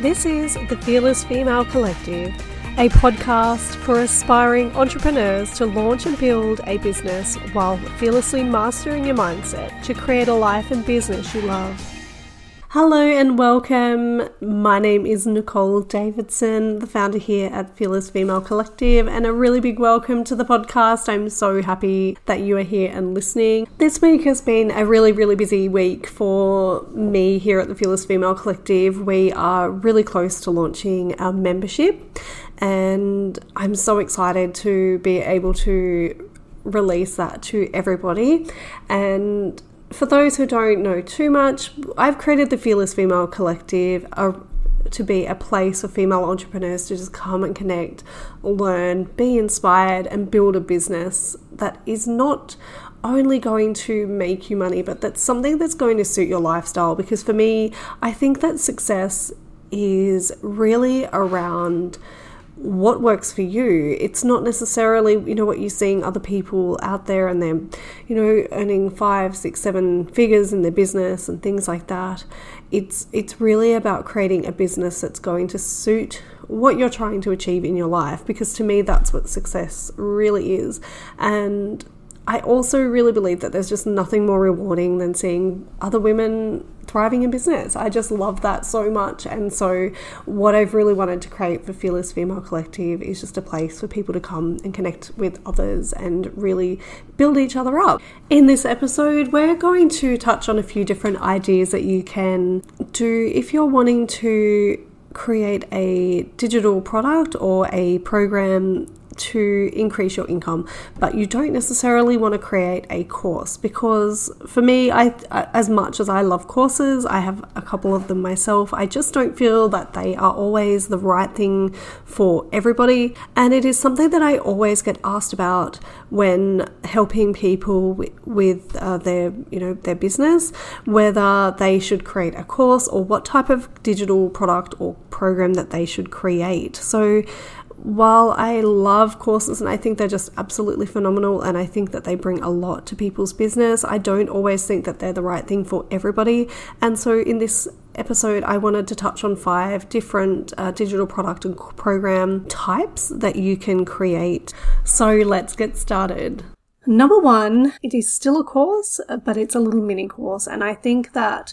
This is the Fearless Female Collective, a podcast for aspiring entrepreneurs to launch and build a business while fearlessly mastering your mindset to create a life and business you love. Hello and welcome. My name is Nicole Davidson, the founder here at Fearless Female Collective, and a really big welcome to the podcast. I'm so happy that you are here and listening. This week has been a really, really busy week for me here at the Fearless Female Collective. We are really close to launching our membership, and I'm so excited to be able to release that to everybody and for those who don't know too much, I've created the Fearless Female Collective a, to be a place for female entrepreneurs to just come and connect, learn, be inspired, and build a business that is not only going to make you money, but that's something that's going to suit your lifestyle. Because for me, I think that success is really around what works for you. It's not necessarily, you know, what you're seeing other people out there and they're, you know, earning five, six, seven figures in their business and things like that. It's it's really about creating a business that's going to suit what you're trying to achieve in your life because to me that's what success really is. And I also really believe that there's just nothing more rewarding than seeing other women thriving in business. I just love that so much. And so, what I've really wanted to create for Fearless Female Collective is just a place for people to come and connect with others and really build each other up. In this episode, we're going to touch on a few different ideas that you can do if you're wanting to create a digital product or a program to increase your income, but you don't necessarily want to create a course because for me, I as much as I love courses, I have a couple of them myself. I just don't feel that they are always the right thing for everybody, and it is something that I always get asked about when helping people with, with uh, their you know their business, whether they should create a course or what type of digital product or program that they should create. So while I love courses and I think they're just absolutely phenomenal and I think that they bring a lot to people's business, I don't always think that they're the right thing for everybody. And so in this episode, I wanted to touch on five different uh, digital product and program types that you can create. So let's get started. Number one, it is still a course, but it's a little mini course. And I think that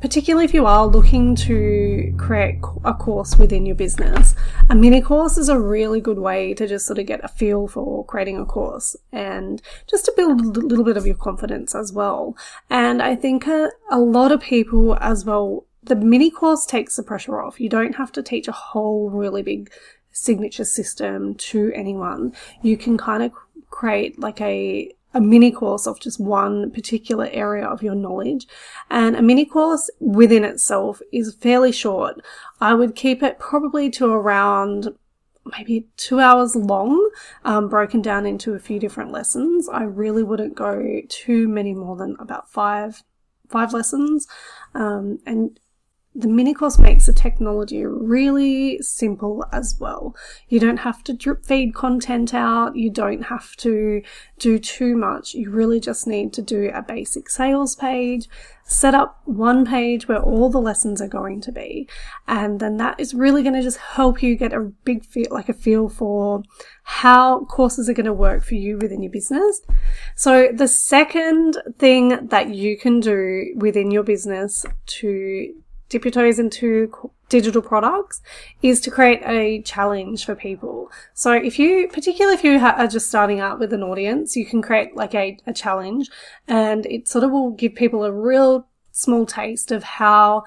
particularly if you are looking to create a course within your business. A mini course is a really good way to just sort of get a feel for creating a course and just to build a little bit of your confidence as well. And I think a, a lot of people as well, the mini course takes the pressure off. You don't have to teach a whole really big signature system to anyone. You can kind of create like a a mini course of just one particular area of your knowledge. And a mini course within itself is fairly short. I would keep it probably to around maybe two hours long, um, broken down into a few different lessons. I really wouldn't go too many more than about five, five lessons. Um, and the mini course makes the technology really simple as well. You don't have to drip feed content out. You don't have to do too much. You really just need to do a basic sales page, set up one page where all the lessons are going to be. And then that is really going to just help you get a big feel, like a feel for how courses are going to work for you within your business. So the second thing that you can do within your business to dip your toes into digital products is to create a challenge for people. So if you, particularly if you are just starting out with an audience, you can create like a, a challenge and it sort of will give people a real small taste of how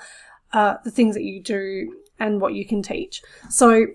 uh, the things that you do and what you can teach. So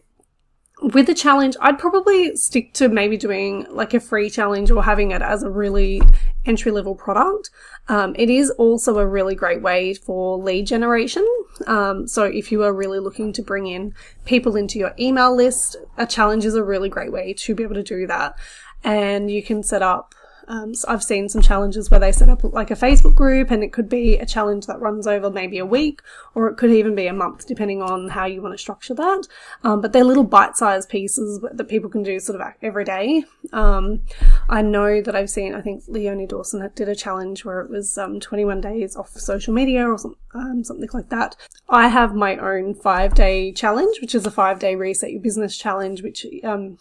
with the challenge, I'd probably stick to maybe doing like a free challenge or having it as a really entry level product. Um, it is also a really great way for lead generation. Um, so if you are really looking to bring in people into your email list, a challenge is a really great way to be able to do that. And you can set up Um, so I've seen some challenges where they set up like a Facebook group and it could be a challenge that runs over maybe a week or it could even be a month depending on how you want to structure that. Um, but they're little bite-sized pieces that people can do sort of every day. Um, I know that I've seen, I think Leonie Dawson did a challenge where it was um, 21 days off social media or some, um, something like that. I have my own five day challenge, which is a five day reset your business challenge, which um,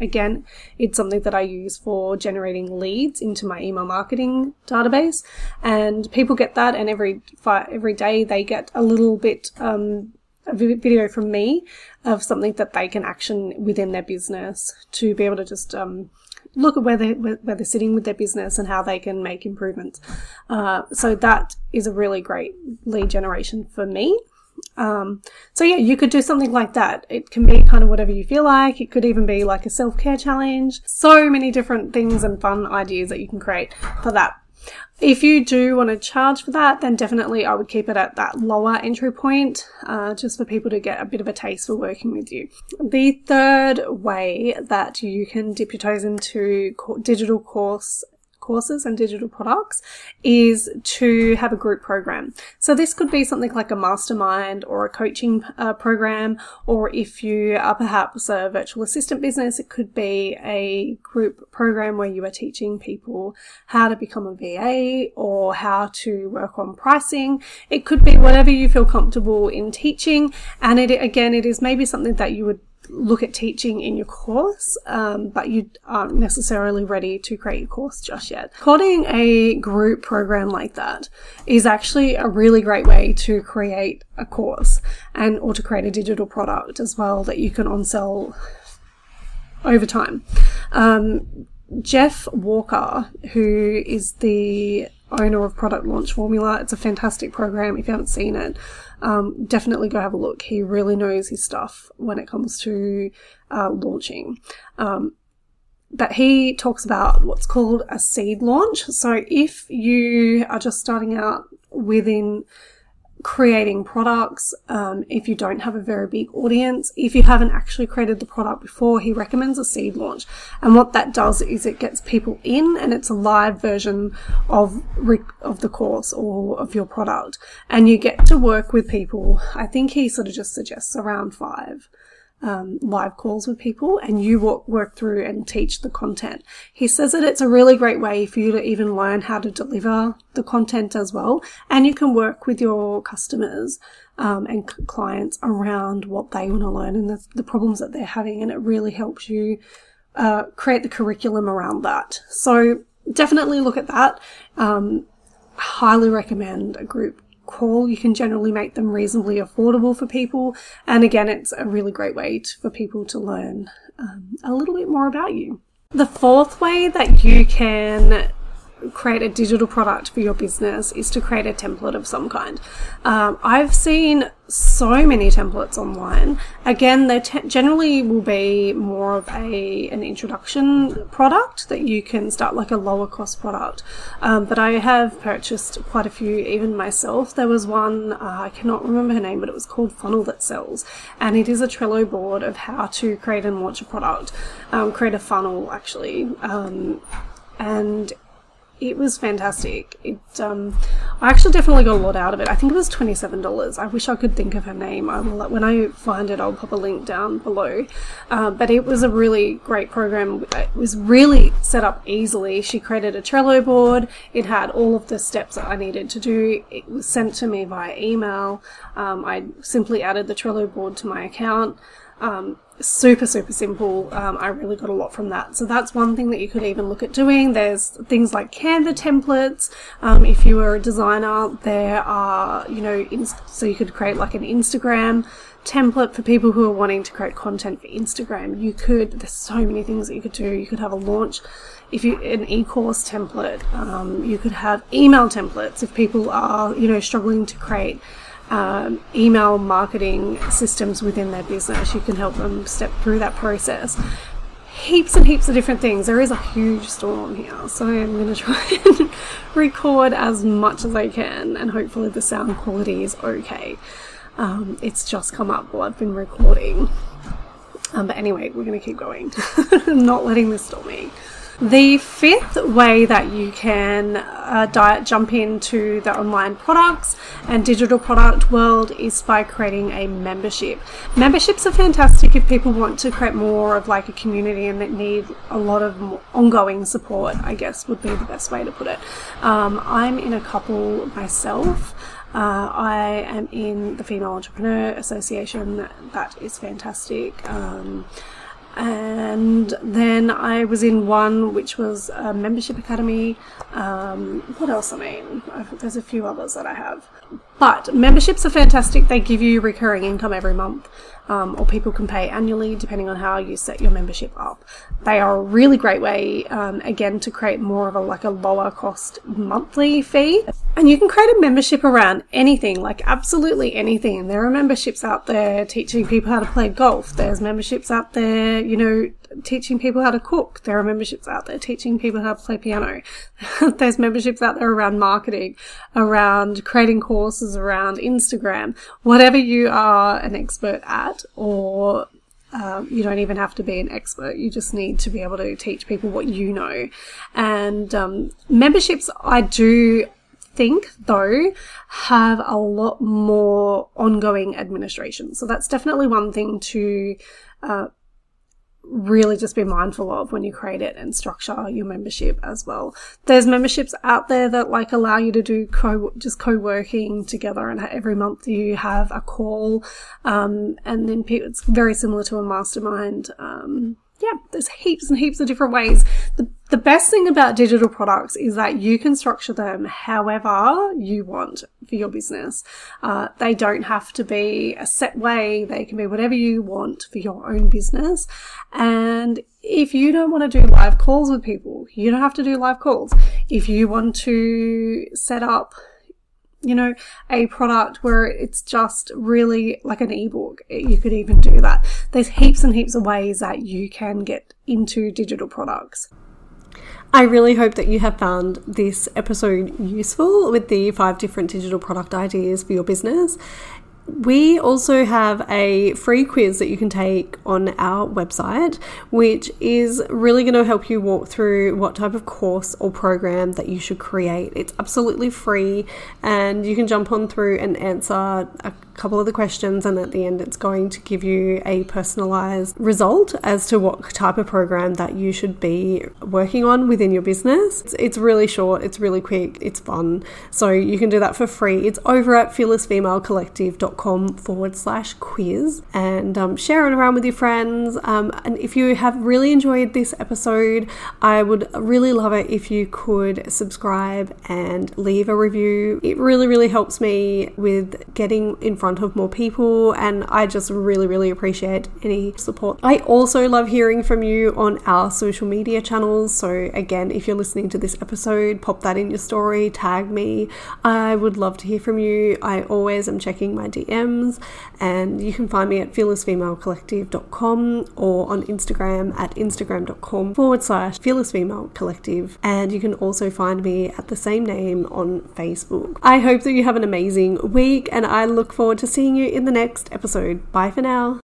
Again, it's something that I use for generating leads into my email marketing database, and people get that, and every every day they get a little bit um, a video from me of something that they can action within their business to be able to just um, look at where they where they're sitting with their business and how they can make improvements. Uh, so that is a really great lead generation for me. Um, so yeah, you could do something like that. It can be kind of whatever you feel like. It could even be like a self-care challenge. So many different things and fun ideas that you can create for that. If you do want to charge for that, then definitely I would keep it at that lower entry point, uh, just for people to get a bit of a taste for working with you. The third way that you can dip your toes into digital course courses and digital products is to have a group program. So this could be something like a mastermind or a coaching uh, program, or if you are perhaps a virtual assistant business, it could be a group program where you are teaching people how to become a VA or how to work on pricing. It could be whatever you feel comfortable in teaching. And it, again, it is maybe something that you would look at teaching in your course, um, but you aren't necessarily ready to create your course just yet. Coding a group program like that is actually a really great way to create a course and or to create a digital product as well that you can on sell over time. Um, Jeff Walker, who is the owner of Product Launch Formula, it's a fantastic program. If you haven't seen it, um, definitely go have a look. He really knows his stuff when it comes to uh, launching. Um, but he talks about what's called a seed launch. So if you are just starting out within creating products, um, if you don't have a very big audience, if you haven't actually created the product before, he recommends a seed launch. And what that does is it gets people in and it's a live version of, of the course or of your product. And you get to work with people. I think he sort of just suggests around five um, live calls with people and you work, work through and teach the content. He says that it's a really great way for you to even learn how to deliver the content as well. And you can work with your customers um, and clients around what they want to learn and the, the, problems that they're having. And it really helps you uh, create the curriculum around that. So definitely look at that. Um, highly recommend a group call. You can generally make them reasonably affordable for people. And again, it's a really great way to, for people to learn um, a little bit more about you. The fourth way that you can create a digital product for your business is to create a template of some kind. Um, I've seen so many templates online. Again, they te- generally will be more of a an introduction product that you can start like a lower cost product. Um, but I have purchased quite a few, even myself. There was one uh, I cannot remember her name, but it was called Funnel That Sells, and it is a Trello board of how to create and launch a product, um, create a funnel actually. Um, and it was fantastic. It, um, I actually definitely got a lot out of it. I think it was twenty seven dollars. I wish I could think of her name. I will, when I find it, I'll pop a link down below. Uh, but it was a really great program. It was really set up easily. She created a Trello board. It had all of the steps that I needed to do. It was sent to me via email. Um, I simply added the Trello board to my account. Um, super super simple. Um, i really got a lot from that. So that's one thing that you could even look at doing. There's things like canva templates. Um, if you were a designer there are you know so you could create like an instagram template for people who are wanting to create content for instagram. You could there's so many things that you could do. You could have a launch. If you an e-course template um, you could have email templates if people are you know struggling to create um, email marketing systems within their business. You can help them step through that process. Heaps and heaps of different things. There is a huge storm here, so I'm going to try and record as much as I can, and hopefully the sound quality is okay. Um, it's just come up while I've been recording. Um, but anyway, we're going to keep going. not letting this stop me. The fifth way that you can uh, diet jump into the online products and digital product world is by creating a membership. Memberships are fantastic if people want to create more of like a community and that need a lot of ongoing support, I guess would be the best way to put it. Um, I'm in a couple myself. Uh, I am in the Female Entrepreneur Association. That is fantastic. Um, and then I was in one which was a membership academy. Um, what else? I mean, I've, there's a few others that I have. But memberships are fantastic. They give you recurring income every month um, or people can pay annually depending on how you set your membership up. They are a really great way, um, again, to create more of a like a lower cost monthly fee. And you can create a membership around anything, like absolutely anything. There are memberships out there teaching people how to play golf. There's memberships out there, you know, teaching people how to cook. There are memberships out there teaching people how to play piano. There's memberships out there around marketing, around creating courses, around Instagram, whatever you are an expert at or um, you don't even have to be an expert. You just need to be able to teach people what you know. And um, memberships, I do think though have a lot more ongoing administration. So that's definitely one thing to uh, really just be mindful of when you create it and structure your membership as well. There's memberships out there that like allow you to do co just co-working together and every month you have a call um, and then it's very similar to a mastermind um, yeah, there's heaps and heaps of different ways. The, the best thing about digital products is that you can structure them however you want for your business. Uh, they don't have to be a set way. They can be whatever you want for your own business. And if you don't want to do live calls with people, you don't have to do live calls. If you want to set up you know, a product where it's just really like an ebook. You could even do that. There's heaps and heaps of ways that you can get into digital products. I really hope that you have found this episode useful with the five different digital product ideas for your business. We also have a free quiz that you can take on our website, which is really going to help you walk through what type of course or program that you should create. It's absolutely free, and you can jump on through and answer a couple of the questions, and at the end, it's going to give you a personalized result as to what type of program that you should be working on within your business. It's, it's really short, it's really quick, it's fun. So you can do that for free. It's over at fearlessfemalecollective.com forward slash quiz and um, share it around with your friends. Um, and if you have really enjoyed this episode, I would really love it if you could subscribe and leave a review. It really, really helps me with getting in front of more people, and I just really, really appreciate any support. I also love hearing from you on our social media channels. So, again, if you're listening to this episode, pop that in your story, tag me. I would love to hear from you. I always am checking my DMs. And you can find me at fearlessfemalecollective.com or on Instagram at instagram.com forward slash fearlessfemalecollective. And you can also find me at the same name on Facebook. I hope that you have an amazing week and I look forward to seeing you in the next episode. Bye for now.